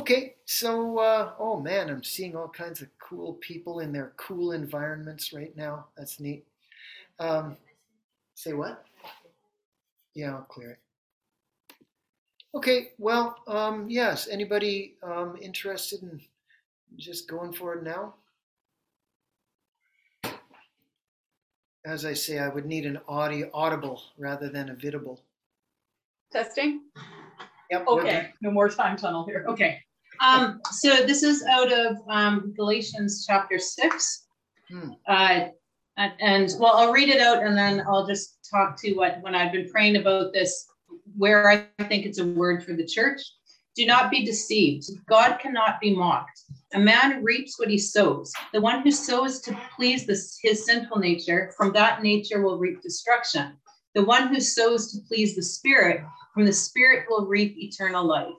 Okay, so uh, oh man, I'm seeing all kinds of cool people in their cool environments right now. That's neat. Um, say what? Yeah, I'll clear it. Okay, well, um, yes. Anybody um, interested in just going for it now? As I say, I would need an audio audible rather than a vidable. Testing? Yep. we're Okay, no more time tunnel here. Okay. Um, so this is out of um, Galatians chapter six. Hmm. Uh, and, and well, I'll read it out and then I'll just talk to what when I've been praying about this, where I think it's a word for the church. Do not be deceived. God cannot be mocked. A man reaps what he sows. The one who sows to please this, his sinful nature, from that nature will reap destruction. The one who sows to please the Spirit, from the Spirit will reap eternal life.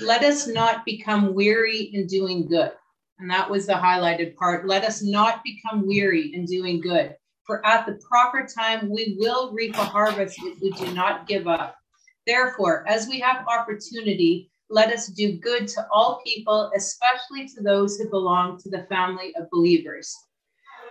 Let us not become weary in doing good. And that was the highlighted part. Let us not become weary in doing good. For at the proper time, we will reap a harvest if we do not give up. Therefore, as we have opportunity, let us do good to all people, especially to those who belong to the family of believers.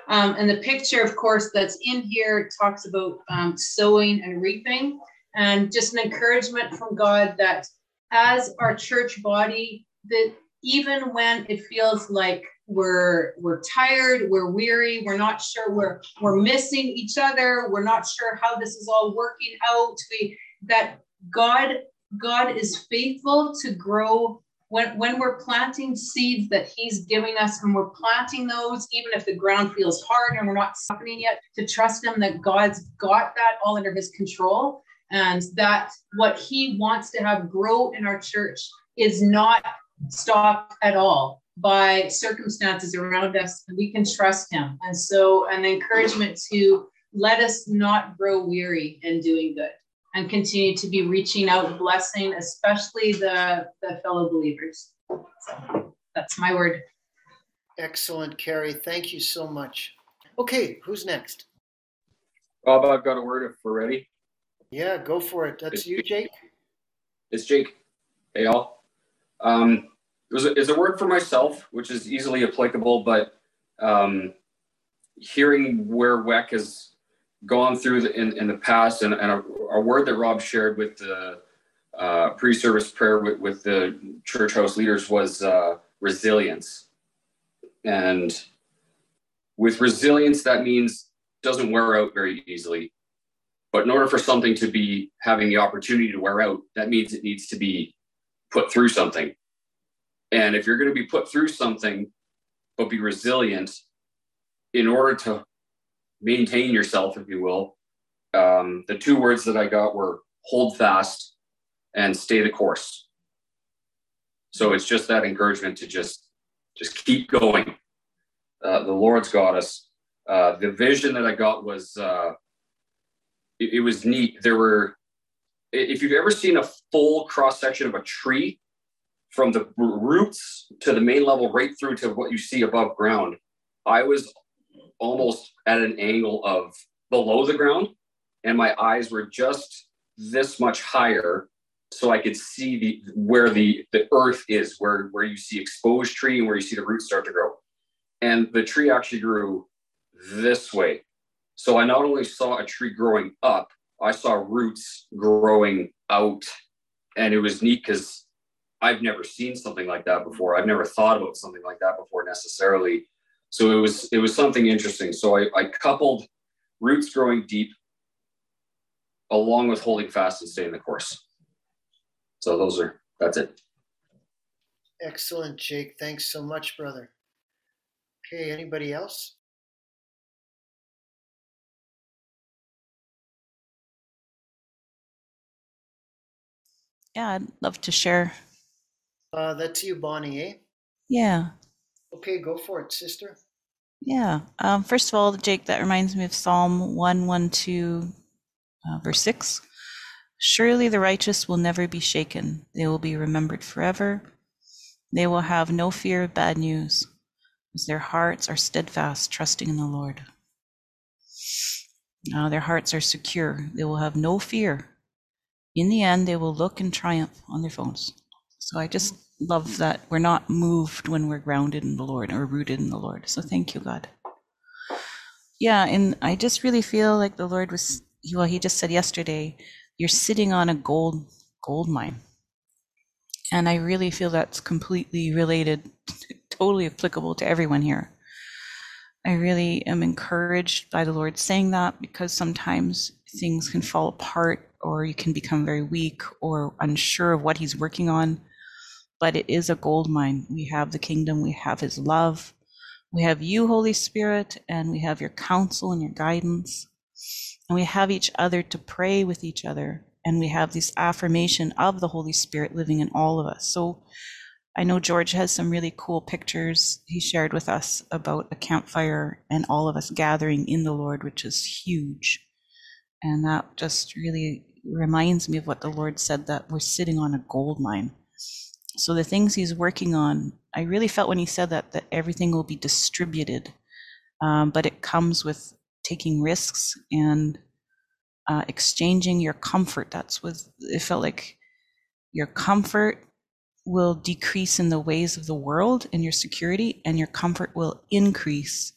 Um, and the picture, of course, that's in here talks about um, sowing and reaping, and just an encouragement from God that as our church body, that even when it feels like we're we're tired, we're weary, we're not sure we're we're missing each other, we're not sure how this is all working out. We that God God is faithful to grow when, when we're planting seeds that he's giving us and we're planting those even if the ground feels hard and we're not happening yet to trust him that god's got that all under his control and that what he wants to have grow in our church is not stopped at all by circumstances around us and we can trust him and so an encouragement to let us not grow weary in doing good and continue to be reaching out, blessing, especially the, the fellow believers. So that's my word. Excellent, Carrie. Thank you so much. Okay, who's next? Bob, I've got a word if we're ready. Yeah, go for it. That's you, Jake. It's Jake. Hey, all. Um, it was a, it's a word for myself, which is easily applicable, but um, hearing where WEC has gone through the, in, in the past and, and a, a word that Rob shared with the uh, pre-service prayer with, with the church house leaders was uh, resilience. And with resilience, that means doesn't wear out very easily. But in order for something to be having the opportunity to wear out, that means it needs to be put through something. And if you're going to be put through something, but be resilient, in order to maintain yourself, if you will, um, the two words that I got were hold fast and stay the course. So it's just that encouragement to just just keep going. Uh, the Lord's got us. Uh, the vision that I got was uh, it, it was neat. There were, if you've ever seen a full cross section of a tree, from the roots to the main level, right through to what you see above ground, I was almost at an angle of below the ground, and my eyes were just this much higher so I could see the where the the earth is, where where you see exposed tree and where you see the roots start to grow. And the tree actually grew this way. So I not only saw a tree growing up, I saw roots growing out. And it was neat because I've never seen something like that before. I've never thought about something like that before necessarily. So it was it was something interesting. So I, I coupled roots growing deep along with holding fast and staying the course. So those are that's it. Excellent, Jake. Thanks so much, brother. Okay, anybody else? Yeah, I'd love to share. Uh, that's you, Bonnie, eh? Yeah, Okay, go for it, sister. yeah. Um, first of all, Jake, that reminds me of Psalm 112, uh, verse 6. Surely the righteous will never be shaken, they will be remembered forever. They will have no fear of bad news, as their hearts are steadfast, trusting in the Lord. Uh, their hearts are secure, they will have no fear. In the end, they will look and triumph on their phones. So I just love that we're not moved when we're grounded in the Lord or rooted in the Lord. So thank you, God. Yeah, and I just really feel like the Lord was well, he just said yesterday, you're sitting on a gold gold mine. And I really feel that's completely related, totally applicable to everyone here. I really am encouraged by the Lord saying that because sometimes things can fall apart or you can become very weak or unsure of what He's working on. But it is a gold mine. We have the kingdom, we have His love, we have you, Holy Spirit, and we have your counsel and your guidance. And we have each other to pray with each other. And we have this affirmation of the Holy Spirit living in all of us. So I know George has some really cool pictures he shared with us about a campfire and all of us gathering in the Lord, which is huge. And that just really reminds me of what the Lord said that we're sitting on a gold mine. So the things he's working on, I really felt when he said that, that everything will be distributed. Um, but it comes with taking risks and uh, exchanging your comfort. That's what it felt like your comfort will decrease in the ways of the world and your security, and your comfort will increase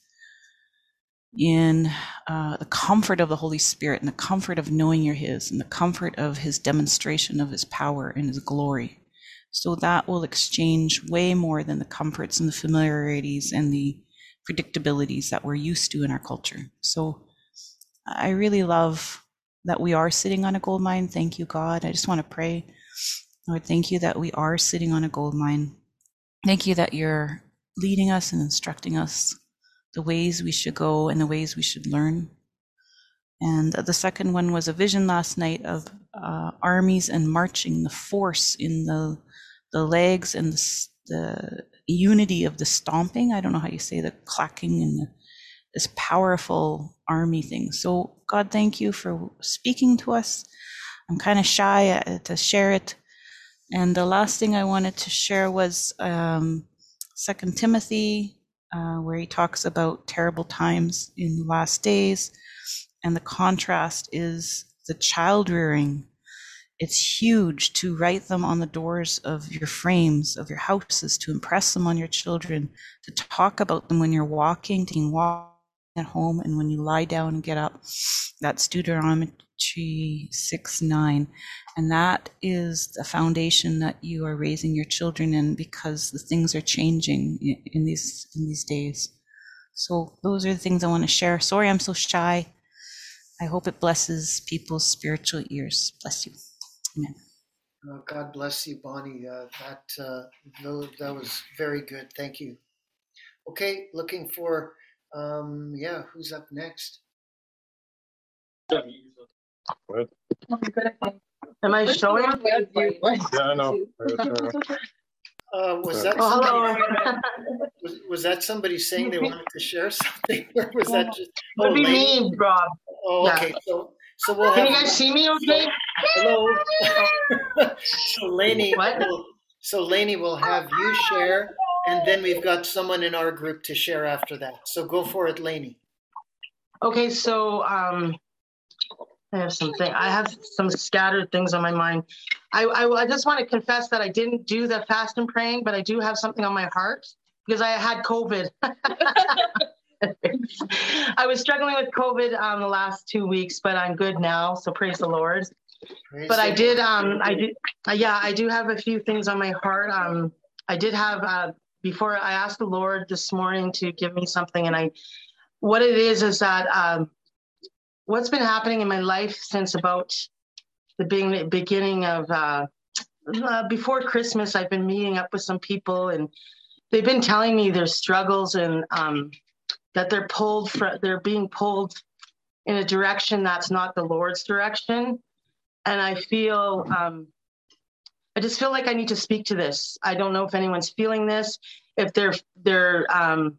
in uh, the comfort of the Holy Spirit and the comfort of knowing you're His and the comfort of His demonstration of His power and His glory. So that will exchange way more than the comforts and the familiarities and the predictabilities that we're used to in our culture. So I really love that we are sitting on a gold mine. Thank you, God. I just want to pray Lord, thank you that we are sitting on a gold mine. Thank you that you're leading us and instructing us the ways we should go and the ways we should learn. And the second one was a vision last night of uh, armies and marching, the force in the the legs and the, the, unity of the stomping. I don't know how you say the clacking and the, this powerful army thing. So God, thank you for speaking to us. I'm kind of shy uh, to share it and the last thing I wanted to share was um, Second Timothy, uh, where he talks about terrible times in the last days, and the contrast is the child rearing. It's huge to write them on the doors of your frames of your houses, to impress them on your children, to talk about them when you're walking, to walk at home, and when you lie down and get up. That's Deuteronomy 6 9 and that is the foundation that you are raising your children in because the things are changing in these in these days. So those are the things i want to share. Sorry i'm so shy. I hope it blesses people's spiritual ears. Bless you. Amen. Oh, god bless you bonnie. Uh, that uh, that was very good. Thank you. Okay looking for um yeah who's up next? What? Am I showing? Yeah, I know. Uh, was that oh, hello. was, was that somebody saying they wanted to share something, or was that just? Would oh, be me, Rob. Oh, okay. Yeah. So, so we'll. Can have, you guys see me? Okay. Hello. so, Lainey. Will, so, Lainey will have you share, and then we've got someone in our group to share after that. So, go for it, Lainey. Okay. So, um, I have something. I have some scattered things on my mind. I, I, I just want to confess that I didn't do the fast and praying, but I do have something on my heart because I had COVID. I was struggling with COVID um, the last two weeks, but I'm good now. So praise the Lord. Praise but I did, um, I did, uh, yeah, I do have a few things on my heart. Um, I did have uh, before I asked the Lord this morning to give me something, and I, what it is is that um, what's been happening in my life since about the beginning of uh, uh, before Christmas. I've been meeting up with some people, and they've been telling me their struggles and um, that they're pulled from, they're being pulled in a direction that's not the Lord's direction. And I feel, um, I just feel like I need to speak to this. I don't know if anyone's feeling this, if they're they're um,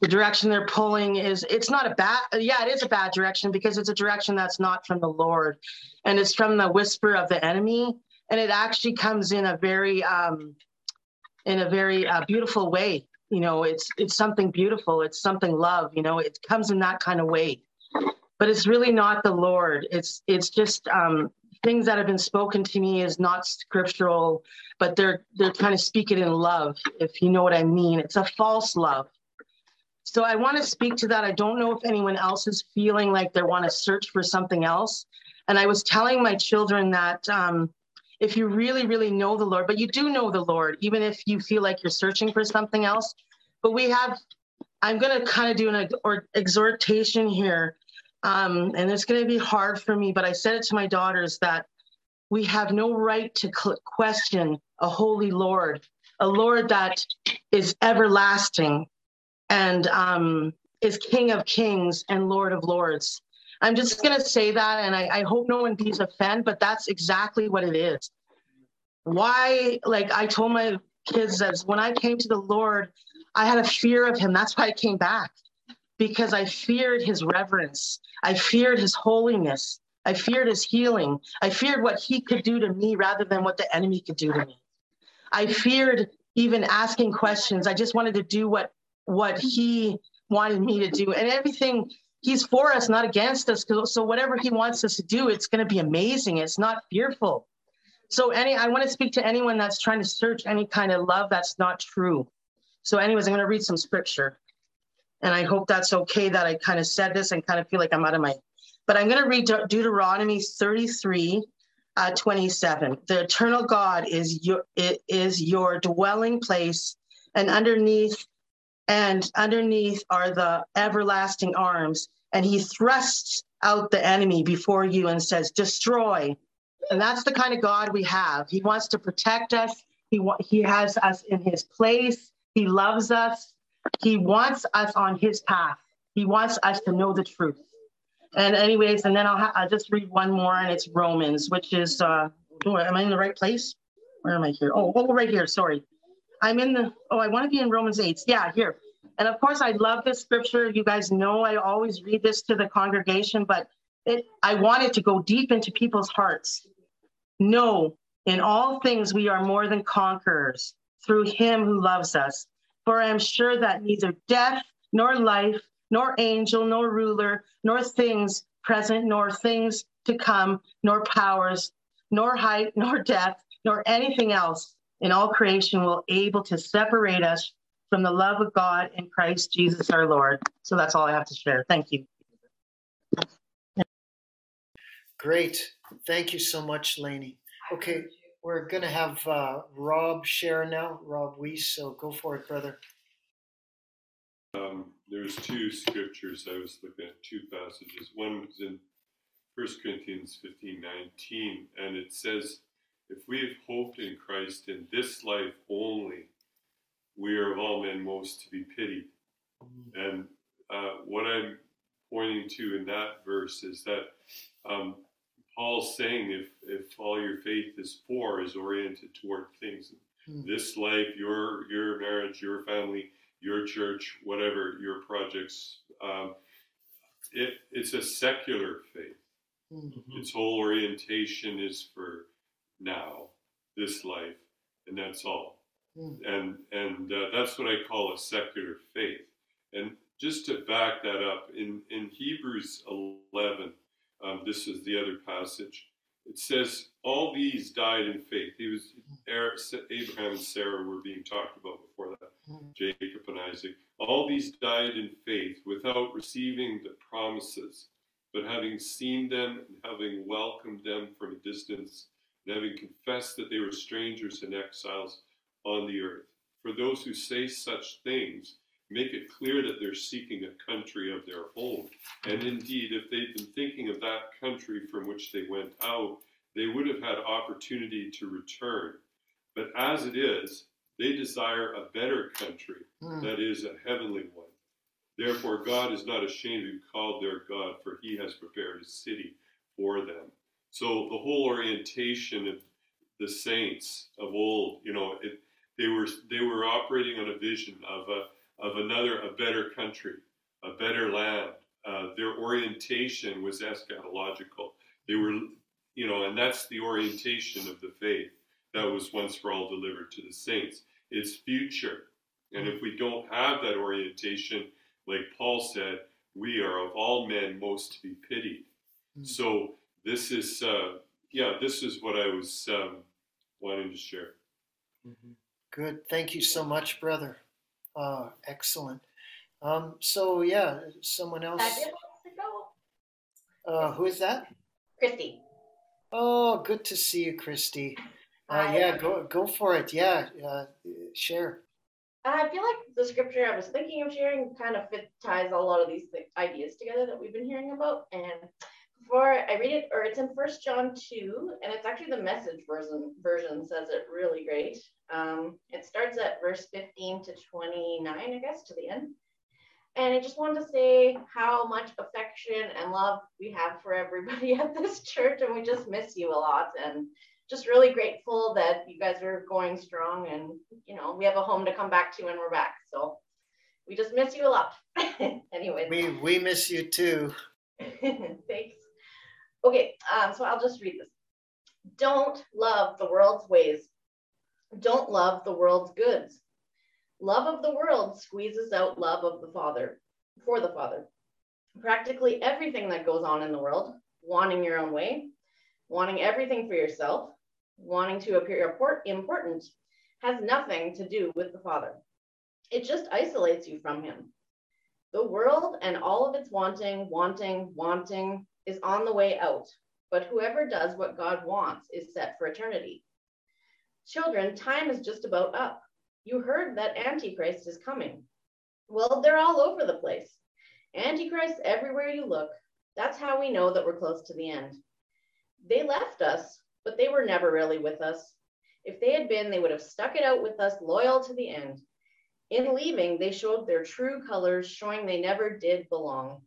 the direction they're pulling is it's not a bad yeah it is a bad direction because it's a direction that's not from the lord and it's from the whisper of the enemy. And it actually comes in a very um in a very uh, beautiful way. You know it's it's something beautiful. It's something love you know it comes in that kind of way. But it's really not the lord. It's it's just um things that have been spoken to me is not scriptural, but they're they're trying to speak it in love, if you know what I mean. It's a false love. So I want to speak to that. I don't know if anyone else is feeling like they want to search for something else. And I was telling my children that um, if you really, really know the Lord, but you do know the Lord, even if you feel like you're searching for something else. But we have, I'm going to kind of do an or exhortation here. Um, and it's going to be hard for me, but I said it to my daughters that we have no right to question a holy Lord, a Lord that is everlasting and um, is King of Kings and Lord of Lords. I'm just going to say that, and I, I hope no one bees offend, but that's exactly what it is. Why, like I told my kids that when I came to the Lord, I had a fear of him. That's why I came back, because I feared his reverence. I feared his holiness. I feared his healing. I feared what he could do to me rather than what the enemy could do to me. I feared even asking questions. I just wanted to do what what he wanted me to do and everything he's for us, not against us. So whatever he wants us to do, it's going to be amazing. It's not fearful. So any, I want to speak to anyone that's trying to search any kind of love that's not true. So anyways, I'm going to read some scripture. And I hope that's okay that I kind of said this and kind of feel like I'm out of my, but I'm going to read De- Deuteronomy 33, uh, 27. The eternal God is your, it is your dwelling place and underneath and underneath are the everlasting arms. And he thrusts out the enemy before you and says, Destroy. And that's the kind of God we have. He wants to protect us, he, wa- he has us in his place, he loves us, he wants us on his path, he wants us to know the truth. And, anyways, and then I'll, ha- I'll just read one more, and it's Romans, which is, uh, am I in the right place? Where am I here? Oh, oh, right here. Sorry. I'm in the, oh, I want to be in Romans 8. Yeah, here. And of course, I love this scripture. You guys know I always read this to the congregation, but it, I wanted to go deep into people's hearts. No, in all things we are more than conquerors through him who loves us. For I am sure that neither death, nor life, nor angel, nor ruler, nor things present, nor things to come, nor powers, nor height, nor depth, nor anything else in all creation will able to separate us from the love of God in Christ Jesus our Lord. So that's all I have to share. Thank you. Great. Thank you so much, Lainey. Okay, we're going to have uh, Rob share now, Rob Weiss. So go for it, brother. Um, there's two scriptures I was looking at, two passages. One was in 1 Corinthians 15 19, and it says, If we have hoped in Christ in this life only, we are of all men most to be pitied. And uh, what I'm pointing to in that verse is that um, Paul's saying if, if all your faith is for, is oriented toward things, mm. this life, your, your marriage, your family, your church, whatever your projects, um, it, it's a secular faith. Mm-hmm. Its whole orientation is for now, this life, and that's all. Mm. And and uh, that's what I call a secular faith. And just to back that up, in, in Hebrews 11, um, this is the other passage. It says, All these died in faith. He was Abraham and Sarah were being talked about before that, mm. Jacob and Isaac. All these died in faith without receiving the promises, but having seen them and having welcomed them from a distance, and having confessed that they were strangers and exiles on the earth. For those who say such things, make it clear that they're seeking a country of their own. And indeed, if they'd been thinking of that country from which they went out, they would have had opportunity to return. But as it is, they desire a better country, mm. that is, a heavenly one. Therefore, God is not ashamed to be called their God, for he has prepared a city for them. So the whole orientation of the saints of old, you know, it, they were they were operating on a vision of a of another a better country, a better land. Uh, their orientation was eschatological. They were, you know, and that's the orientation of the faith that was once for all delivered to the saints. It's future, and if we don't have that orientation, like Paul said, we are of all men most to be pitied. Mm-hmm. So this is uh, yeah, this is what I was um, wanting to share. Mm-hmm. Good. Thank you so much, brother. Uh, excellent. Um, so yeah, someone else. Uh, who is that? Christy. Oh, good to see you, Christy. Uh, yeah, go go for it. Yeah, uh, share. I feel like the scripture I was thinking of sharing kind of fit, ties a lot of these th- ideas together that we've been hearing about. And before I read it, or it's in First John two, and it's actually the Message version version says it really great. Um, it starts at verse fifteen to twenty nine, I guess, to the end. And I just wanted to say how much affection and love we have for everybody at this church, and we just miss you a lot. And just really grateful that you guys are going strong, and you know we have a home to come back to when we're back. So we just miss you a lot. anyway, we we miss you too. Thanks. Okay, um, so I'll just read this. Don't love the world's ways. Don't love the world's goods Love of the world squeezes out love of the Father, for the Father. Practically everything that goes on in the world, wanting your own way, wanting everything for yourself, wanting to appear important, has nothing to do with the Father. It just isolates you from Him. The world and all of its wanting, wanting, wanting is on the way out, but whoever does what God wants is set for eternity. Children, time is just about up. You heard that Antichrist is coming. Well, they're all over the place. Antichrist everywhere you look. That's how we know that we're close to the end. They left us, but they were never really with us. If they had been, they would have stuck it out with us, loyal to the end. In leaving, they showed their true colors, showing they never did belong.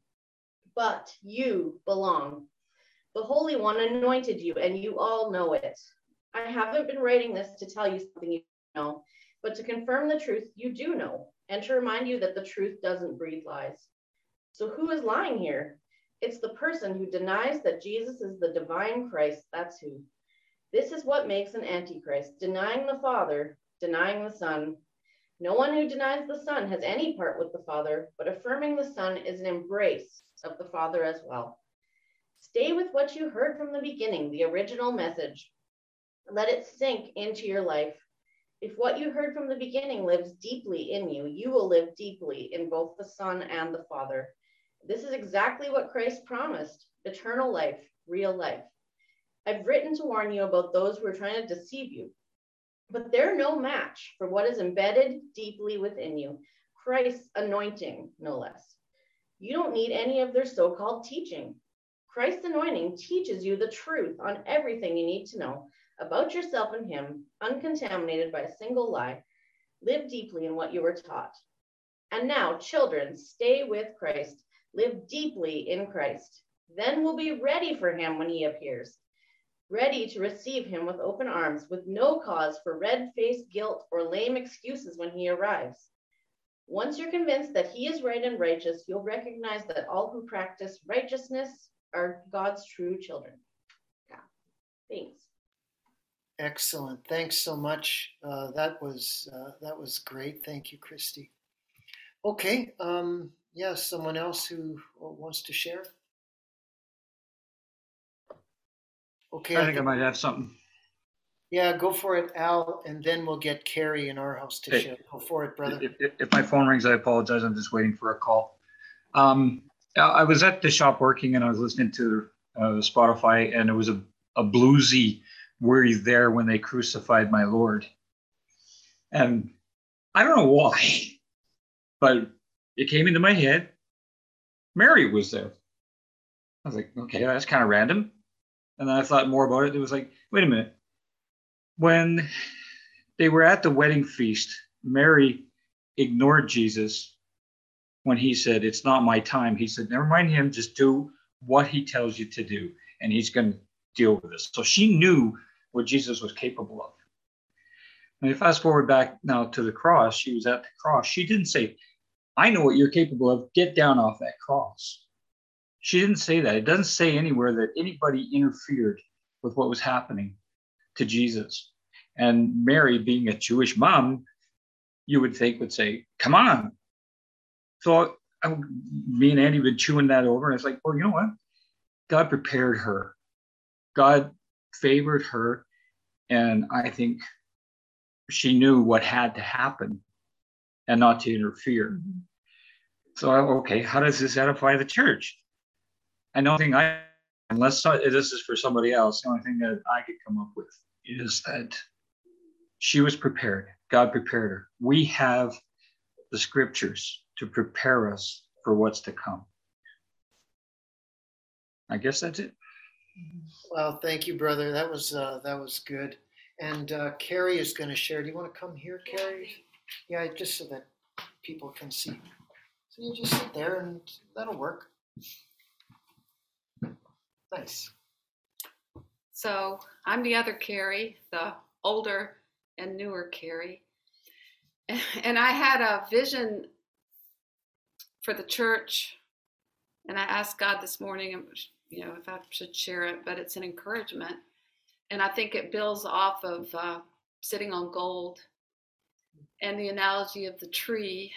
But you belong. The Holy One anointed you, and you all know it. I haven't been writing this to tell you something you know but to confirm the truth you do know, and to remind you that the truth doesn't breed lies. So who is lying here? It's the person who denies that Jesus is the divine Christ. That's who. This is what makes an antichrist, denying the Father, denying the Son. No one who denies the Son has any part with the Father, but affirming the Son is an embrace of the Father as well. Stay with what you heard from the beginning, the original message. Let it sink into your life. If what you heard from the beginning lives deeply in you, you will live deeply in both the Son and the Father. This is exactly what Christ promised eternal life, real life. I've written to warn you about those who are trying to deceive you, but they're no match for what is embedded deeply within you Christ's anointing, no less. You don't need any of their so called teaching. Christ's anointing teaches you the truth on everything you need to know about yourself and Him, uncontaminated by a single lie. Live deeply in what you were taught. And now, children, stay with Christ. Live deeply in Christ. Then we'll be ready for Him when He appears, ready to receive Him with open arms, with no cause for red faced guilt or lame excuses when He arrives. Once you're convinced that He is right and righteous, you'll recognize that all who practice righteousness are God's true children. Yeah. Thanks. Excellent. Thanks so much. Uh, that was uh, that was great. Thank you, Christy. Okay. Um, yeah. Someone else who wants to share. Okay. I think I, might have something. Yeah, go for it, Al, and then we'll get Carrie in our house to hey, share. Go for it, brother. If, if, if, my phone rings, I apologize. I'm just waiting for a call. Um, I was at the shop working, and I was listening to uh, Spotify, and it was a, a bluesy were you there when they crucified my Lord? And I don't know why, but it came into my head. Mary was there. I was like, okay, that's kind of random. And I thought more about it. It was like, wait a minute. When they were at the wedding feast, Mary ignored Jesus when he said, It's not my time. He said, Never mind him, just do what he tells you to do, and he's going to deal with this. So she knew what Jesus was capable of. And if you fast forward back now to the cross, she was at the cross. She didn't say, I know what you're capable of. Get down off that cross. She didn't say that. It doesn't say anywhere that anybody interfered with what was happening to Jesus. And Mary, being a Jewish mom, you would think would say, Come on. So I, me and Andy been chewing that over, and it's like, well, you know what? God prepared her. God favored her. And I think she knew what had to happen and not to interfere. Mm-hmm. So, okay, how does this edify the church? And the only thing I, unless this is for somebody else, the only thing that I could come up with is that she was prepared. God prepared her. We have the scriptures to prepare us for what's to come. I guess that's it. Well, thank you, brother. That was uh, that was good. And uh, Carrie is going to share. Do you want to come here, Carrie? Yeah, just so that people can see. So you just sit there and that'll work. Nice. So I'm the other Carrie, the older and newer Carrie. And I had a vision for the church, and I asked God this morning, you know, if I should share it, but it's an encouragement. And I think it builds off of uh, sitting on gold and the analogy of the tree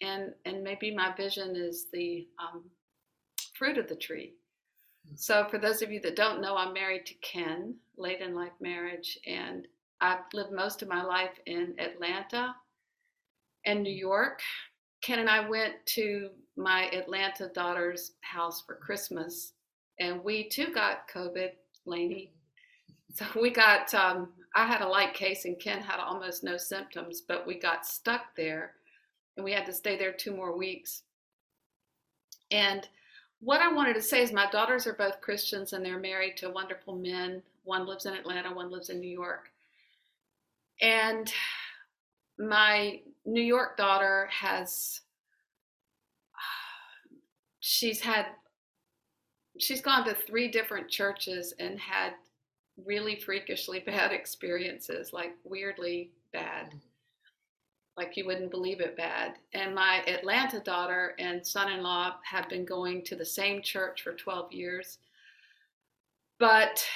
and and maybe my vision is the um, fruit of the tree. So for those of you that don't know, I'm married to Ken, late in life marriage, and I've lived most of my life in Atlanta and New York. Ken and I went to my Atlanta daughter's house for Christmas, and we too got COVID, Laney. So we got, um, I had a light case, and Ken had almost no symptoms, but we got stuck there and we had to stay there two more weeks. And what I wanted to say is my daughters are both Christians and they're married to wonderful men. One lives in Atlanta, one lives in New York. And my New York daughter has she's had she's gone to three different churches and had really freakishly bad experiences, like weirdly bad like you wouldn't believe it bad. And my Atlanta daughter and son in law have been going to the same church for 12 years. But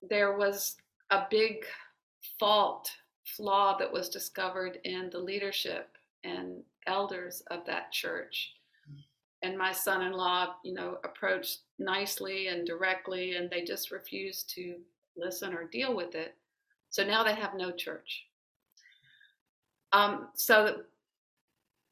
there was a big fault, flaw that was discovered in the leadership and elders of that church. And my son in law, you know, approached nicely and directly, and they just refused to listen or deal with it. So now they have no church. Um, so,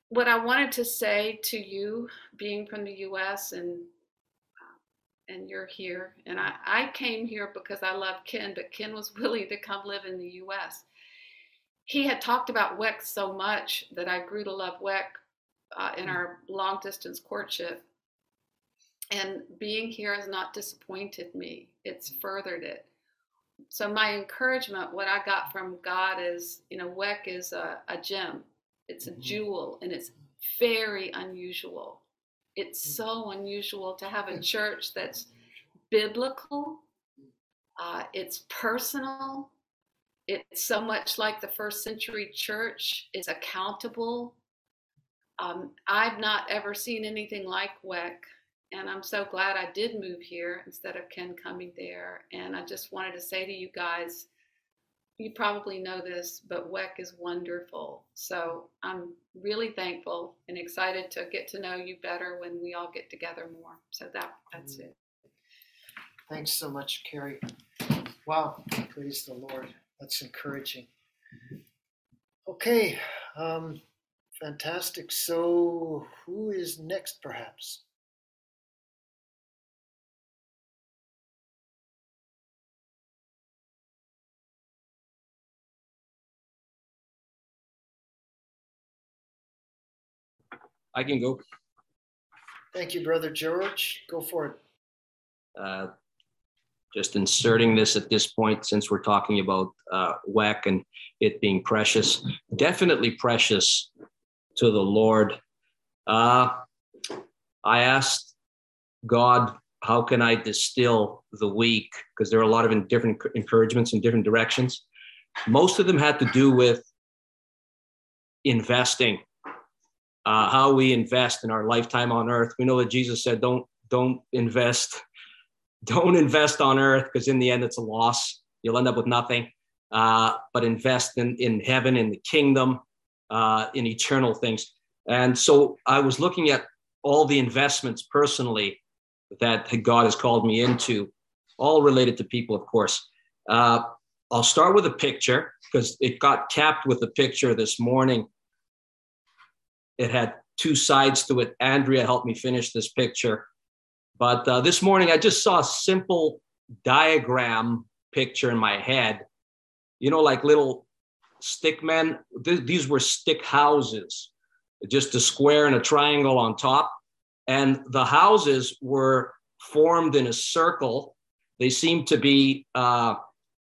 what I wanted to say to you, being from the U.S. and uh, and you're here, and I, I came here because I love Ken, but Ken was willing to come live in the U.S. He had talked about WEC so much that I grew to love WEC uh, in our long distance courtship. And being here has not disappointed me, it's furthered it so my encouragement, what I got from God is, you know, WEC is a, a gem. It's a mm-hmm. jewel and it's very unusual. It's mm. so unusual to have a church that's biblical, uh, it's personal, it's so much like the first century church, it's accountable. Um, I've not ever seen anything like WEC. And I'm so glad I did move here instead of Ken coming there. And I just wanted to say to you guys, you probably know this, but WEC is wonderful. So I'm really thankful and excited to get to know you better when we all get together more. So that that's it. Thanks so much, Carrie. Wow, praise the Lord. That's encouraging. Okay, um, fantastic. So who is next, perhaps? I can go. Thank you, Brother George. Go for it. Uh, just inserting this at this point, since we're talking about uh, WEC and it being precious, definitely precious to the Lord. Uh, I asked God, how can I distill the week? Because there are a lot of different encouragements in different directions. Most of them had to do with investing uh, how we invest in our lifetime on earth. We know that Jesus said, "Don't don't invest, don't invest on earth, because in the end it's a loss. You'll end up with nothing. Uh, but invest in in heaven, in the kingdom, uh, in eternal things." And so I was looking at all the investments personally that God has called me into, all related to people, of course. Uh, I'll start with a picture because it got capped with a picture this morning. It had two sides to it. Andrea helped me finish this picture. But uh, this morning, I just saw a simple diagram picture in my head. You know, like little stick men. Th- these were stick houses, just a square and a triangle on top. And the houses were formed in a circle. They seemed to be, uh,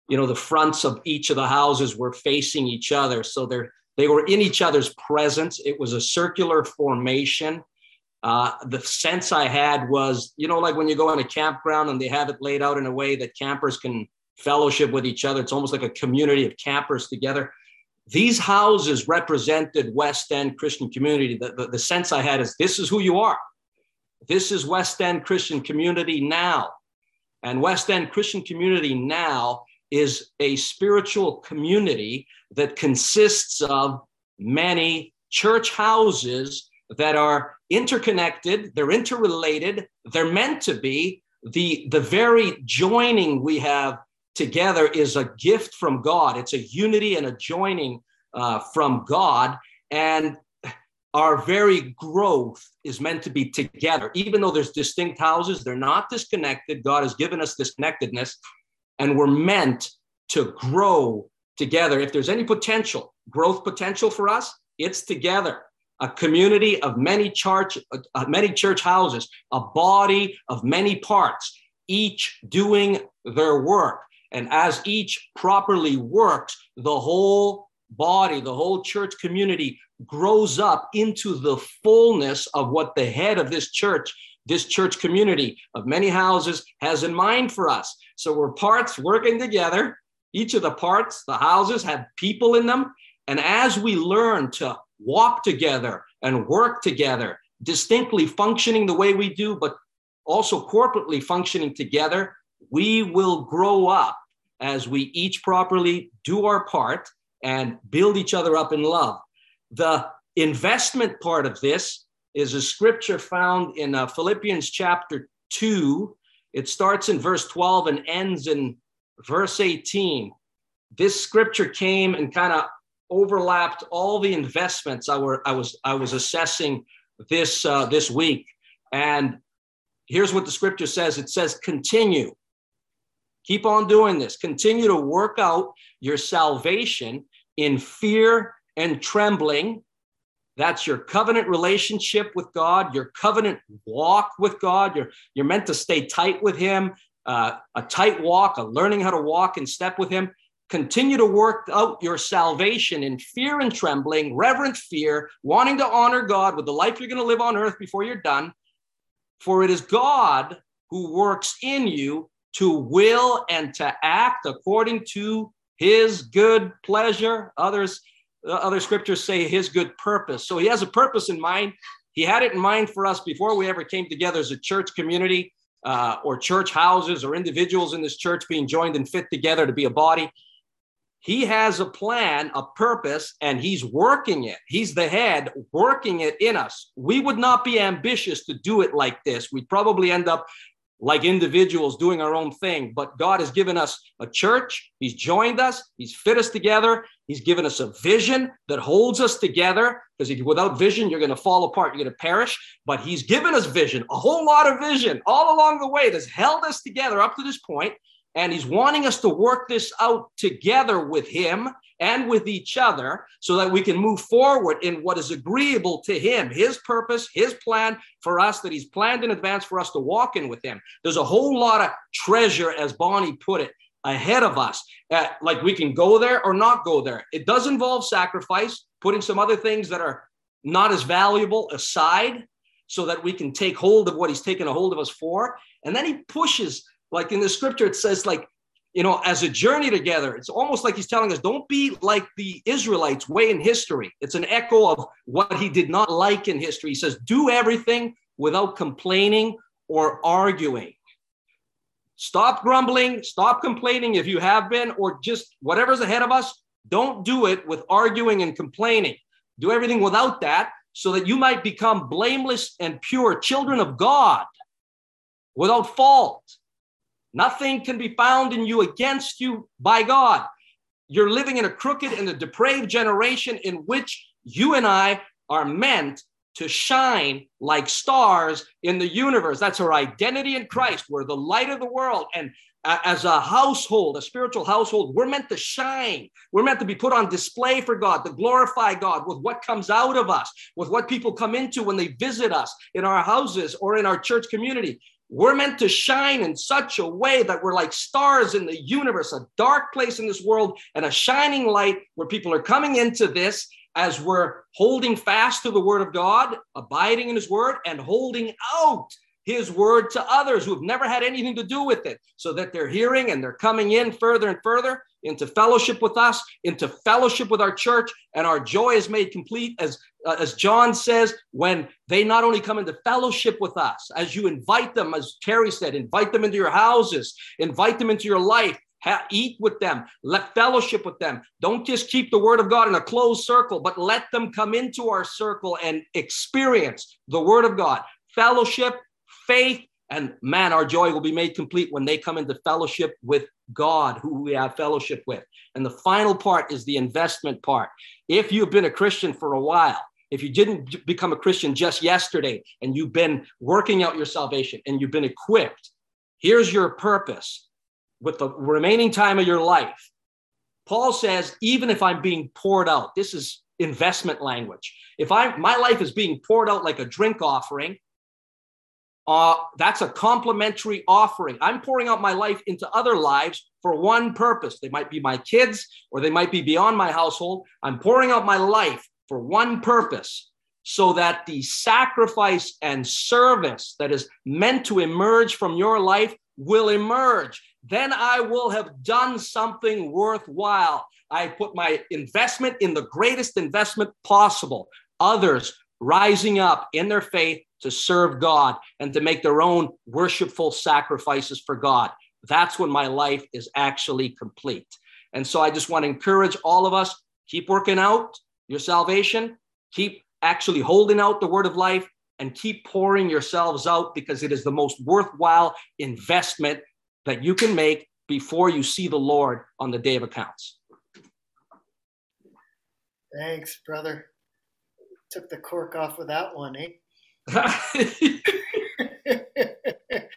you know, the fronts of each of the houses were facing each other. So they're, they were in each other's presence. It was a circular formation. Uh, the sense I had was, you know, like when you go in a campground and they have it laid out in a way that campers can fellowship with each other. It's almost like a community of campers together. These houses represented West End Christian community. The, the, the sense I had is this is who you are. This is West End Christian community now. And West End Christian community now is a spiritual community that consists of many church houses that are interconnected, they're interrelated, they're meant to be. The, the very joining we have together is a gift from God. It's a unity and a joining uh, from God. And our very growth is meant to be together. Even though there's distinct houses, they're not disconnected. God has given us this connectedness, and we're meant to grow together. If there's any potential, growth potential for us, it's together. A community of many church, uh, many church houses, a body of many parts, each doing their work. And as each properly works, the whole body, the whole church community grows up into the fullness of what the head of this church, this church community of many houses has in mind for us. So we're parts working together. Each of the parts, the houses have people in them. And as we learn to walk together and work together, distinctly functioning the way we do, but also corporately functioning together, we will grow up as we each properly do our part and build each other up in love. The investment part of this is a scripture found in uh, Philippians chapter 2. It starts in verse 12 and ends in verse 18. This scripture came and kind of overlapped all the investments I, were, I, was, I was assessing this, uh, this week. And here's what the scripture says it says, continue. Keep on doing this. Continue to work out your salvation in fear and trembling. That's your covenant relationship with God, your covenant walk with God. You're, you're meant to stay tight with Him, uh, a tight walk, a learning how to walk in step with Him. Continue to work out your salvation in fear and trembling, reverent fear, wanting to honor God with the life you're going to live on earth before you're done. For it is God who works in you to will and to act according to his good pleasure. Others other scriptures say his good purpose. So he has a purpose in mind. He had it in mind for us before we ever came together as a church community uh, or church houses or individuals in this church being joined and fit together to be a body. He has a plan, a purpose, and he's working it. He's the head working it in us. We would not be ambitious to do it like this. We'd probably end up like individuals doing our own thing. But God has given us a church. He's joined us. He's fit us together. He's given us a vision that holds us together. Because without vision, you're going to fall apart. You're going to perish. But He's given us vision, a whole lot of vision all along the way that's held us together up to this point. And He's wanting us to work this out together with Him and with each other so that we can move forward in what is agreeable to him, his purpose, his plan for us that he's planned in advance for us to walk in with him. There's a whole lot of treasure, as Bonnie put it, ahead of us. Uh, like we can go there or not go there. It does involve sacrifice, putting some other things that are not as valuable aside so that we can take hold of what he's taken a hold of us for. And then he pushes, like in the scripture, it says, like, you know, as a journey together. It's almost like he's telling us, don't be like the Israelites way in history. It's an echo of what he did not like in history. He says, do everything without complaining or arguing. Stop grumbling, stop complaining if you have been, or just whatever's ahead of us. Don't do it with arguing and complaining. Do everything without that so that you might become blameless and pure children of God without fault Nothing can be found in you against you by God. You're living in a crooked and a depraved generation in which you and I are meant to shine like stars in the universe. That's our identity in Christ. We're the light of the world. And as a household, a spiritual household, we're meant to shine. We're meant to be put on display for God, to glorify God with what comes out of us, with what people come into when they visit us in our houses or in our church community. We're meant to shine in such a way that we're like stars in the universe, a dark place in this world, and a shining light where people are coming into this as we're holding fast to the word of God, abiding in his word, and holding out his word to others who have never had anything to do with it, so that they're hearing and they're coming in further and further into fellowship with us, into fellowship with our church, and our joy is made complete as uh, as John says, when they not only come into fellowship with us, as you invite them, as Terry said, invite them into your houses, invite them into your life, eat with them, let fellowship with them. Don't just keep the word of God in a closed circle, but let them come into our circle and experience the word of God, fellowship, faith, and man, our joy will be made complete when they come into fellowship with God, who we have fellowship with. And the final part is the investment part. If you've been a Christian for a while, if you didn't become a Christian just yesterday and you've been working out your salvation and you've been equipped, here's your purpose with the remaining time of your life. Paul says, even if I'm being poured out, this is investment language. If I my life is being poured out like a drink offering, uh, that's a complimentary offering. I'm pouring out my life into other lives for one purpose. They might be my kids or they might be beyond my household. I'm pouring out my life for one purpose so that the sacrifice and service that is meant to emerge from your life will emerge then I will have done something worthwhile. I put my investment in the greatest investment possible. Others rising up in their faith to serve God and to make their own worshipful sacrifices for God. That's when my life is actually complete. And so I just want to encourage all of us keep working out your salvation, keep actually holding out the word of life, and keep pouring yourselves out because it is the most worthwhile investment that you can make before you see the Lord on the day of accounts. Thanks, brother. Took the cork off with that one, eh?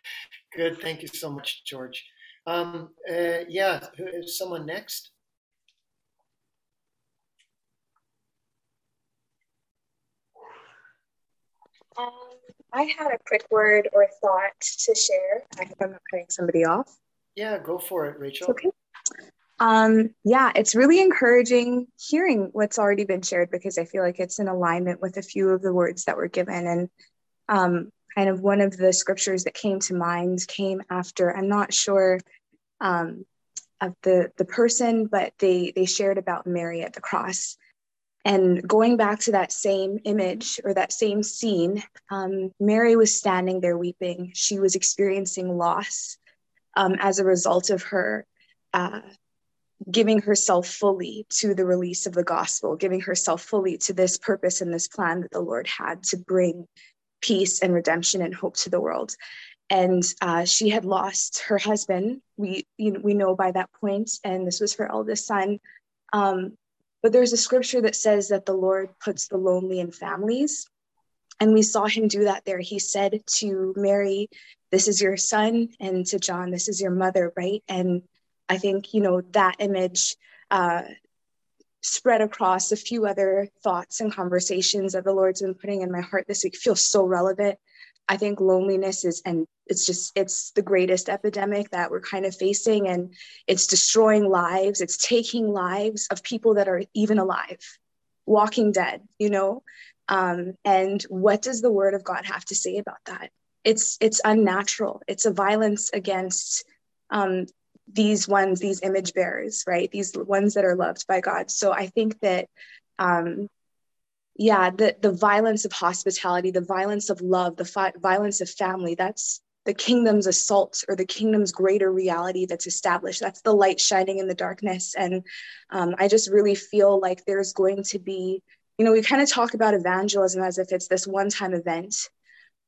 Good. Thank you so much, George. Um, uh, yeah, is someone next? Um, I had a quick word or thought to share. I hope I'm not cutting somebody off. Yeah, go for it, Rachel. It's okay. Um, yeah, it's really encouraging hearing what's already been shared because I feel like it's in alignment with a few of the words that were given. And um, kind of one of the scriptures that came to mind came after, I'm not sure um, of the, the person, but they, they shared about Mary at the cross. And going back to that same image or that same scene, um, Mary was standing there weeping. She was experiencing loss um, as a result of her uh, giving herself fully to the release of the gospel, giving herself fully to this purpose and this plan that the Lord had to bring peace and redemption and hope to the world. And uh, she had lost her husband. We you know, we know by that point, and this was her eldest son. Um, but there's a scripture that says that the Lord puts the lonely in families. And we saw him do that there. He said to Mary, This is your son, and to John, This is your mother, right? And I think, you know, that image uh, spread across a few other thoughts and conversations that the Lord's been putting in my heart this week feels so relevant I think loneliness is, and it's just, it's the greatest epidemic that we're kind of facing, and it's destroying lives. It's taking lives of people that are even alive, walking dead, you know? Um, and what does the word of God have to say about that? It's, it's unnatural. It's a violence against um, these ones, these image bearers, right? These ones that are loved by God. So I think that um, yeah the the violence of hospitality the violence of love the fi- violence of family that's the kingdom's assault or the kingdom's greater reality that's established that's the light shining in the darkness and um, i just really feel like there's going to be you know we kind of talk about evangelism as if it's this one time event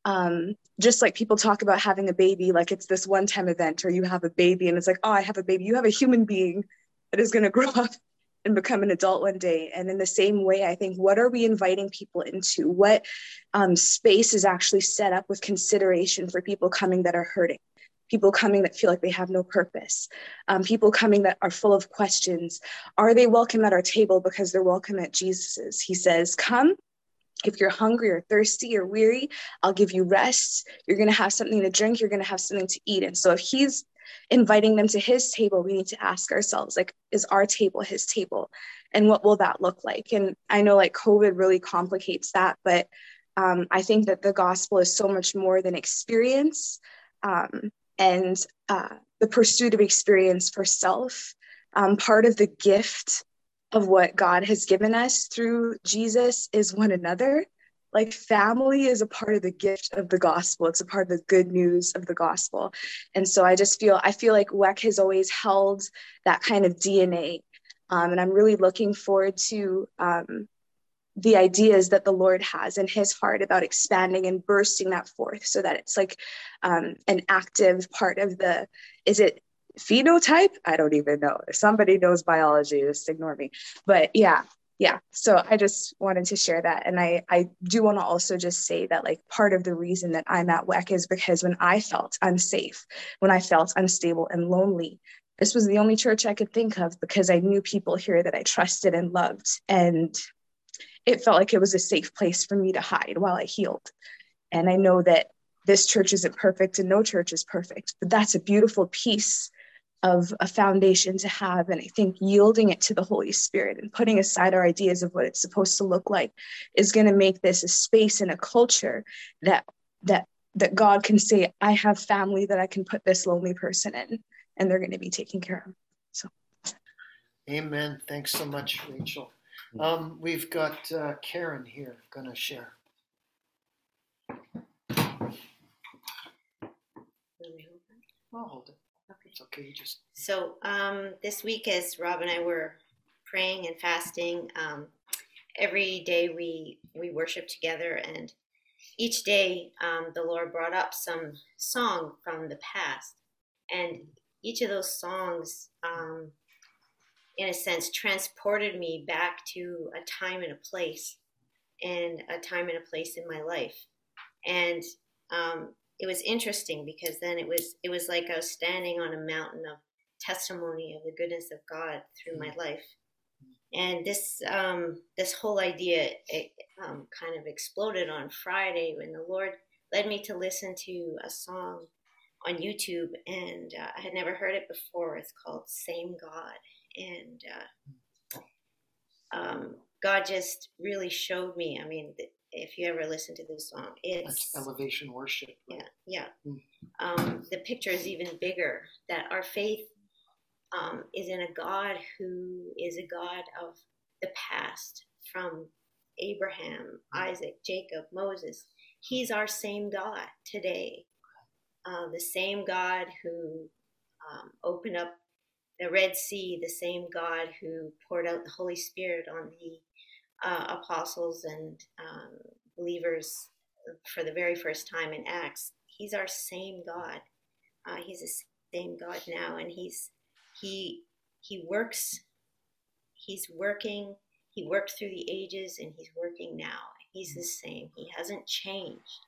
um, just like people talk about having a baby like it's this one time event or you have a baby and it's like oh i have a baby. You have a human being that is going to grow up and become an adult one day. And in the same way i think what are we inviting people into? What um, space is actually set up with consideration for people coming that are hurting? People coming that feel like they have no purpose? Um, people coming that are full of questions? Are they welcome at our table because they're welcome at jesus's? He says come if you're hungry or thirsty or weary, I'll give you rest. You're going to have something to drink. You're going to have something to eat. And so if he's inviting them to his table, we need to ask ourselves, like, is our table his table? And what will that look like? And I know like COVID really complicates that, but um, I think that the gospel is so much more than experience um, and uh, the pursuit of experience for self. Um, part of the gift of what God has given us through Jesus is one another. Like family is a part of the gift of the gospel. It's a part of the good news of the gospel. And so I just feel, I feel like WEC has always held that kind of DNA. Um, and I'm really looking forward to um, the ideas that the Lord has in his heart about expanding and bursting that forth so that it's like um, an active part of the, is it phenotype? I don't even know. If somebody knows biology just ignore me. But yeah yeah. So i just wanted to share that. And i i do want to also just say that like part of the reason that i'm at WEC is because when i felt unsafe when i felt unstable and lonely this was the only church i could think of because i knew people here that i trusted and loved. And it felt like it was a safe place for me to hide while i healed. And i know that this church isn't perfect and no church is perfect but that's a beautiful piece of a foundation to have. And I think yielding it to the Holy Spirit and putting aside our ideas of what it's supposed to look like is going to make this a space and a culture that that that God can say, I have family that I can put this lonely person in, and they're going to be taken care of. So, Amen. Thanks so much, Rachel. Um, we've got uh, Karen here going to share. I'll hold it. It's okay. Just so um, this week, as Rob and I were praying and fasting, um, every day we we worship together, and each day um, the Lord brought up some song from the past, and each of those songs, um, in a sense, transported me back to a time and a place, and a time and a place in my life, and um, it was interesting because then it was it was like I was standing on a mountain of testimony of the goodness of God through my mm. life, and this um, this whole idea it, um, kind of exploded on Friday when the Lord led me to listen to a song on YouTube, and uh, I had never heard it before. It's called "Same God," and uh, um, God just really showed me. I mean, if you ever listen to this song. It's That's elevation worship. Right? Yeah, yeah. Mm. Um, the picture is even bigger. That our faith um, is in a God who is a God of the past, from Abraham, mm. Isaac, Jacob, Moses. He's our same God today. Uh, the same God who um, opened up the Red Sea, the same God who poured out the Holy Spirit on the uh, apostles and um, believers for the very first time in Acts. He's our same God. Uh, he's the same God now, and he's he he works. He's working. He worked through the ages, and he's working now. He's the same. He hasn't changed,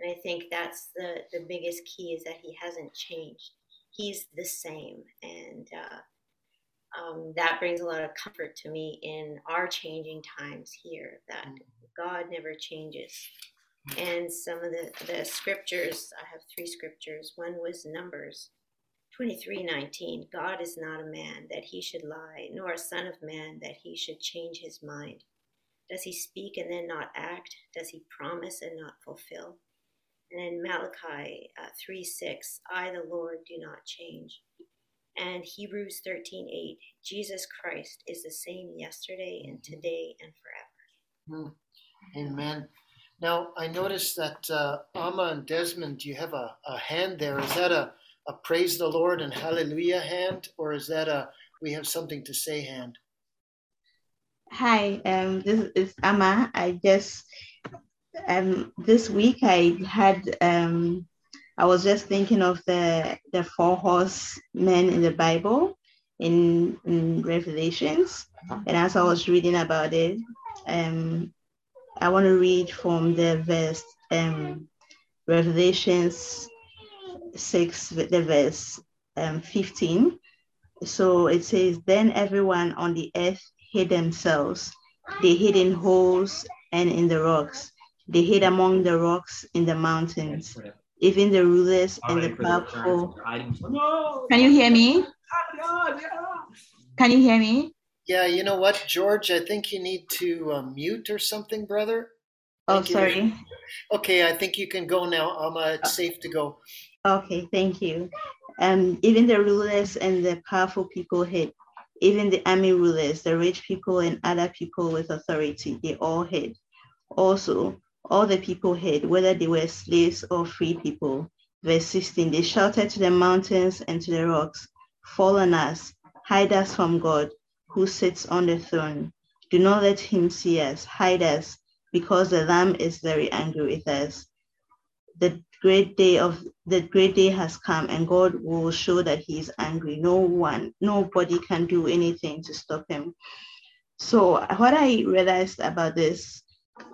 and I think that's the the biggest key is that he hasn't changed. He's the same, and uh, um, that brings a lot of comfort to me in our changing times here that mm. God never changes. And some of the, the scriptures, I have three scriptures. One was Numbers 23 19. God is not a man that he should lie, nor a son of man that he should change his mind. Does he speak and then not act? Does he promise and not fulfill? And in Malachi uh, 3 6, I, the Lord, do not change and Hebrews 13:8. Jesus Christ is the same yesterday and mm-hmm. today and forever. Mm. Amen. Now, I noticed that uh, Amma and Desmond, you have a, a hand there. Is that a, a praise the Lord and hallelujah hand, or is that a we have something to say hand? Hi, um, this is Amma. I just um, this week I had um, I was just thinking of the the four horsemen in the Bible in, in Revelations, and as I was reading about it, um, I want to read from the verse um, Revelations six, the verse um, fifteen. So it says, "Then everyone on the earth hid themselves; they hid in holes and in the rocks." They hid among the rocks in the mountains. Even the rulers and the powerful. Can you hear me? Can you hear me? Yeah, you know what, George? I think you need to uh, mute or something, brother. Oh, sorry. Okay, I think you can go now. Um, uh, it's safe to go. Okay, thank you. Um, even the rulers and the powerful people hid. Even the army rulers, the rich people, and other people with authority, they all hid. Also, all the people hid, whether they were slaves or free people. Verse 16, they shouted to the mountains and to the rocks, Fall on us, hide us from God, who sits on the throne. Do not let him see us, hide us, because the Lamb is very angry with us. The great day of the great day has come, and God will show that he is angry. No one, nobody can do anything to stop him. So what I realized about this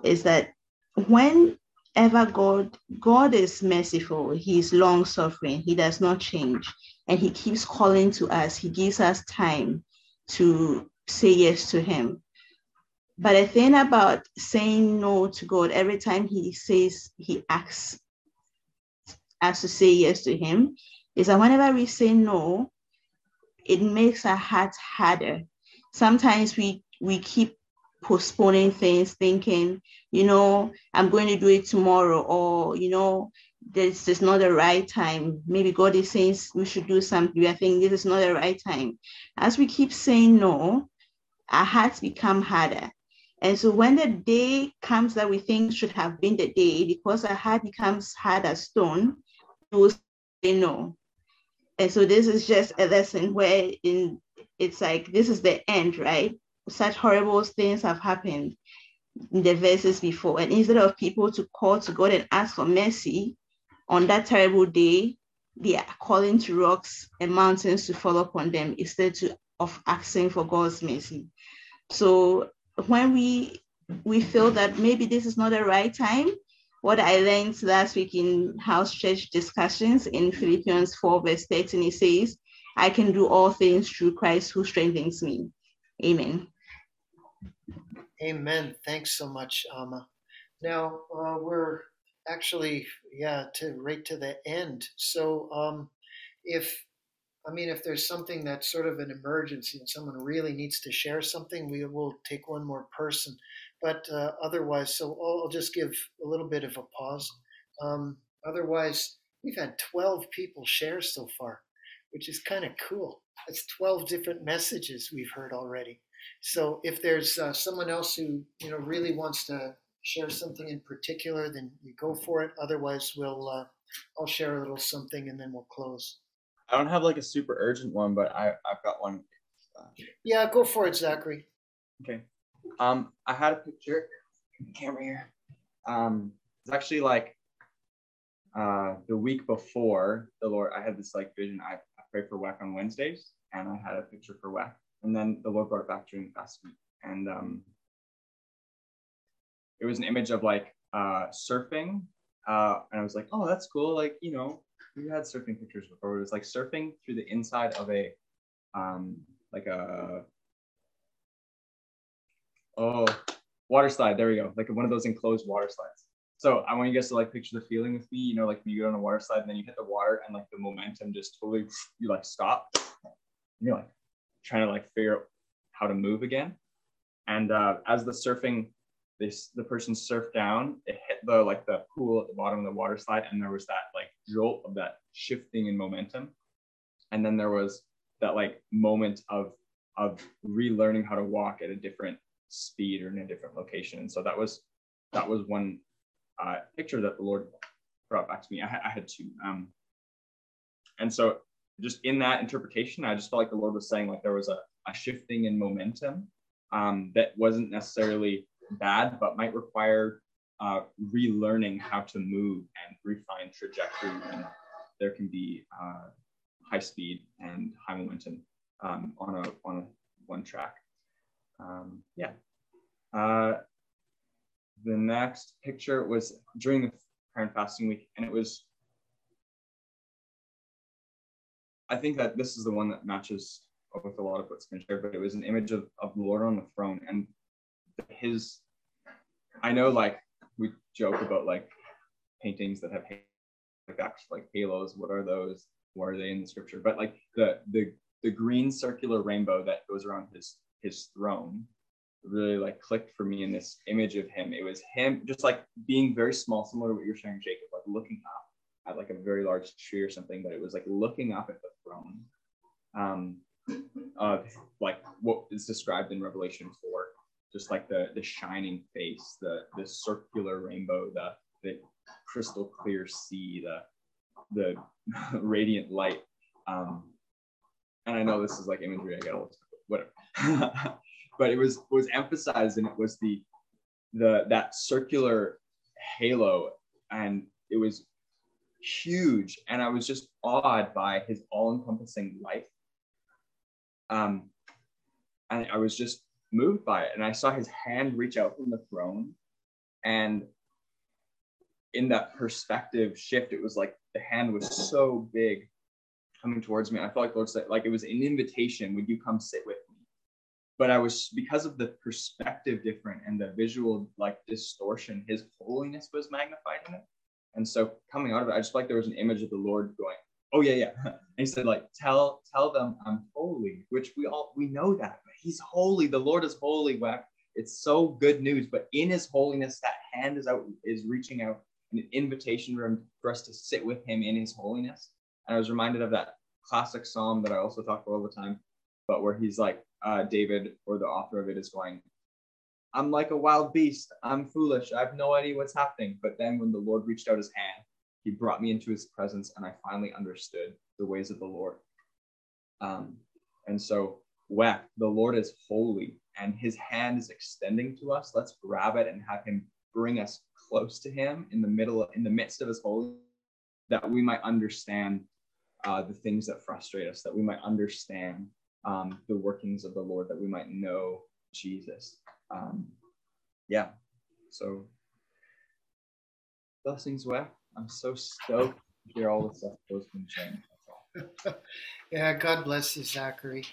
is that whenever God, God is merciful, He is long suffering, He does not change, and He keeps calling to us. He gives us time to say yes to Him. But the thing about saying no to God, every time He says He asks us to say yes to Him, is that whenever we say no, it makes our hearts harder. Sometimes we we keep postponing things, thinking, you know, I'm going to do it tomorrow, or, you know, this is not the right time. Maybe God is saying we should do something. We are thinking this is not the right time. As we keep saying no, our hearts become harder. And so when the day comes that we think should have been the day, because our heart becomes hard as stone, we will say no. And so this is just a lesson where in it's like this is the end, right? Such horrible things have happened in the verses before. And instead of people to call to God and ask for mercy on that terrible day, they are calling to rocks and mountains to fall upon them instead of asking for God's mercy. So when we we feel that maybe this is not the right time, what I learned last week in house church discussions in Philippians 4, verse 13, it says, I can do all things through Christ who strengthens me. Amen. Amen. Thanks so much, Amma. Now uh, we're actually, yeah, to right to the end. So, um, if I mean, if there's something that's sort of an emergency and someone really needs to share something, we will take one more person. But uh, otherwise, so I'll, I'll, just give a little bit of a pause. Um, otherwise, we've had 12 people share so far, which is kind of cool. That's 12 different messages we've heard already. So if there's uh, someone else who you know really wants to share something in particular, then you go for it. Otherwise, we'll uh, I'll share a little something and then we'll close. I don't have like a super urgent one, but I I've got one. Yeah, go for it, Zachary. Okay. Um, I had a picture. Camera here. Um, it's actually like uh the week before the Lord. I had this like vision. I, I pray for WEC on Wednesdays, and I had a picture for WEC and then the back during fast week. And um, it was an image of like uh, surfing. Uh, and I was like, oh, that's cool. Like, you know, we had surfing pictures before. It was like surfing through the inside of a, um, like a, oh, water slide. There we go. Like one of those enclosed water slides. So I want you guys to like picture the feeling with me, you know, like when you go on a water slide and then you hit the water and like the momentum just totally, you like stop. And you're like, trying to like figure out how to move again. And uh, as the surfing, this the person surfed down, it hit the like the pool at the bottom of the water slide, and there was that like jolt of that shifting in momentum. And then there was that like moment of of relearning how to walk at a different speed or in a different location. And so that was that was one uh, picture that the Lord brought back to me. I, I had two. Um, and so just in that interpretation, I just felt like the Lord was saying like there was a, a shifting in momentum um, that wasn't necessarily bad, but might require uh, relearning how to move and refine trajectory when there can be uh, high speed and high momentum um, on a on a one track. Um, yeah. Uh, the next picture was during the and fasting week, and it was. I think that this is the one that matches with a lot of what's been shared, but it was an image of, of the Lord on the throne and his. I know, like we joke about like paintings that have like actual like halos. What are those? What are they in the scripture? But like the the the green circular rainbow that goes around his his throne really like clicked for me in this image of him. It was him just like being very small, similar to what you're sharing, Jacob, like looking up at like a very large tree or something, but it was like looking up at the throne. Um, of like what is described in Revelation 4, just like the the shining face, the the circular rainbow, the the crystal clear sea, the the radiant light. Um, and I know this is like imagery, I get all whatever. but it was was emphasized and it was the the that circular halo and it was huge and I was just awed by his all-encompassing life um, and I was just moved by it. And I saw his hand reach out from the throne. And in that perspective shift, it was like the hand was so big coming towards me. I felt like Lord said, like it was an invitation. Would you come sit with me? But I was because of the perspective different and the visual like distortion, his holiness was magnified in it. And so coming out of it, I just like there was an image of the Lord going, oh yeah yeah. And he said like tell tell them i'm holy which we all we know that but he's holy. The lord is holy WEC. it's so good news but in his holiness that hand is out is reaching out in an invitation him, for us to sit with him in his holiness. And i was reminded of that classic psalm that i also talk about all the time but where he's like uh, david or the author of it is going i'm like a wild beast i'm foolish i have no idea what's happening but then when the lord reached out his hand he brought me into his presence and I finally understood the ways of the Lord. Um, and so, WEC, the Lord is holy and his hand is extending to us. Let's grab it and have him bring us close to him in the middle, in the midst of his holy, that we might understand uh, the things that frustrate us, that we might understand um, the workings of the Lord, that we might know Jesus. Um, yeah. So, blessings, WEC. I'm so stoked to hear all the stuff Joe's been sharing. yeah, God bless you, Zachary.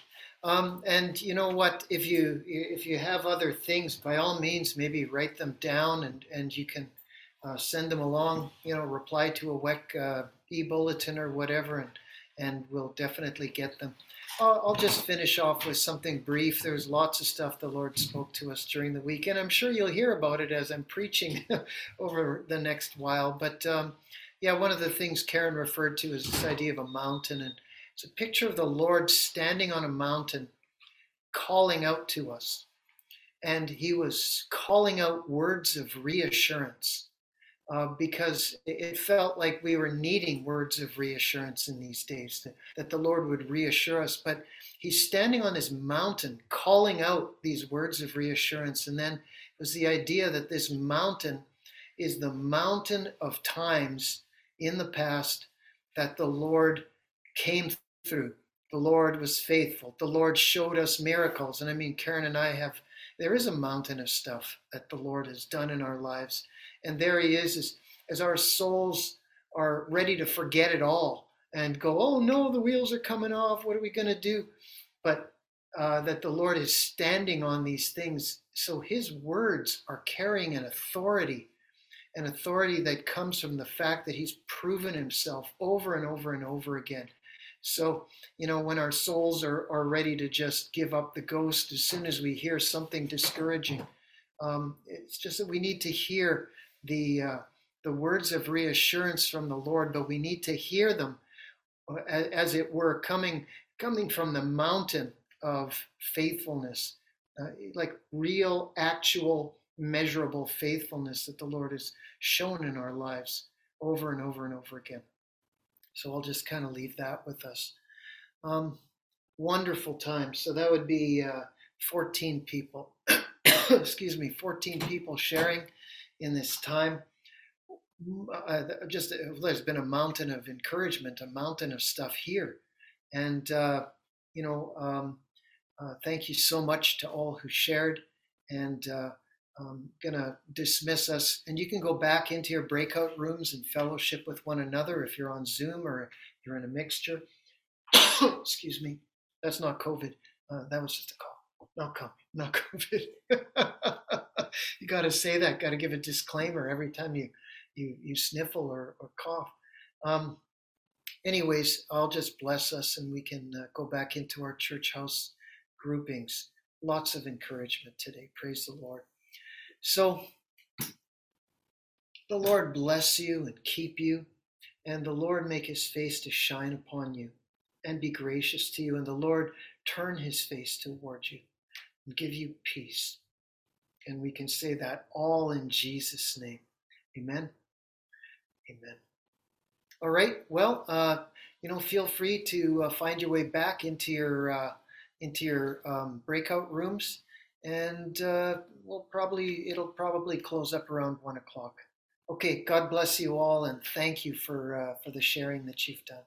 Um, and you know what? If you if you have other things, by all means, maybe write them down, and and you can uh, send them along. You know, reply to a WEC uh, e-bulletin or whatever, and and we'll definitely get them. I'll, just finish off with something brief. There's lots of stuff the Lord spoke to us during the week, and I'm sure you'll hear about it as I'm preaching over the next while. But um, yeah, one of the things Karen referred to is this idea of a mountain, and it's a picture of the Lord standing on a mountain, calling out to us, and He was calling out words of reassurance uh, because it felt like we were needing words of reassurance in these days, that, that the Lord would reassure us. But He's standing on this mountain calling out these words of reassurance. And then it was the idea that this mountain is the mountain of times in the past that the Lord came through. The Lord was faithful. The Lord showed us miracles. And I mean, Karen and I have, there is a mountain of stuff that the Lord has done in our lives and there he is as, as our souls are ready to forget it all and go, oh no, the wheels are coming off. What are we going to do? But uh, that the Lord is standing on these things. So his words are carrying an authority, an authority that comes from the fact that he's proven himself over and over and over again. So, you know, when our souls are, are ready to just give up the ghost as soon as we hear something discouraging, um, it's just that we need to hear the uh, the words of reassurance from the Lord, but we need to hear them, uh, as it were, coming coming from the mountain of faithfulness, uh, like real, actual, measurable faithfulness that the Lord has shown in our lives over and over and over again. So I'll just kind of leave that with us. Um, wonderful time. So that would be uh, 14 people. Excuse me, 14 people sharing in this time. Uh, just there's been a mountain of encouragement, a mountain of stuff here, and uh, you know, um, uh, thank you so much to all who shared, and uh, I'm gonna dismiss us. And you can go back into your breakout rooms and fellowship with one another if you're on Zoom or you're in a mixture. Excuse me, that's not COVID. Uh, that was just a call. Not COVID. Not COVID. you got to say that. Got to give a disclaimer every time you you you sniffle or, or cough. Um, anyways, I'll just bless us and we can uh, go back into our church house groupings. Lots of encouragement today. Praise the Lord. So, the Lord bless you and keep you, and the Lord make his face to shine upon you and be gracious to you, and the Lord turn his face toward you and give you peace. And we can say that all in Jesus' name. Amen. Amen. All right. Well, uh, you know, feel free to uh, find your way back into your uh, into your um, breakout rooms, and uh, we'll probably it'll probably close up around one o'clock. Okay. God bless you all, and thank you for uh, for the sharing that you've done.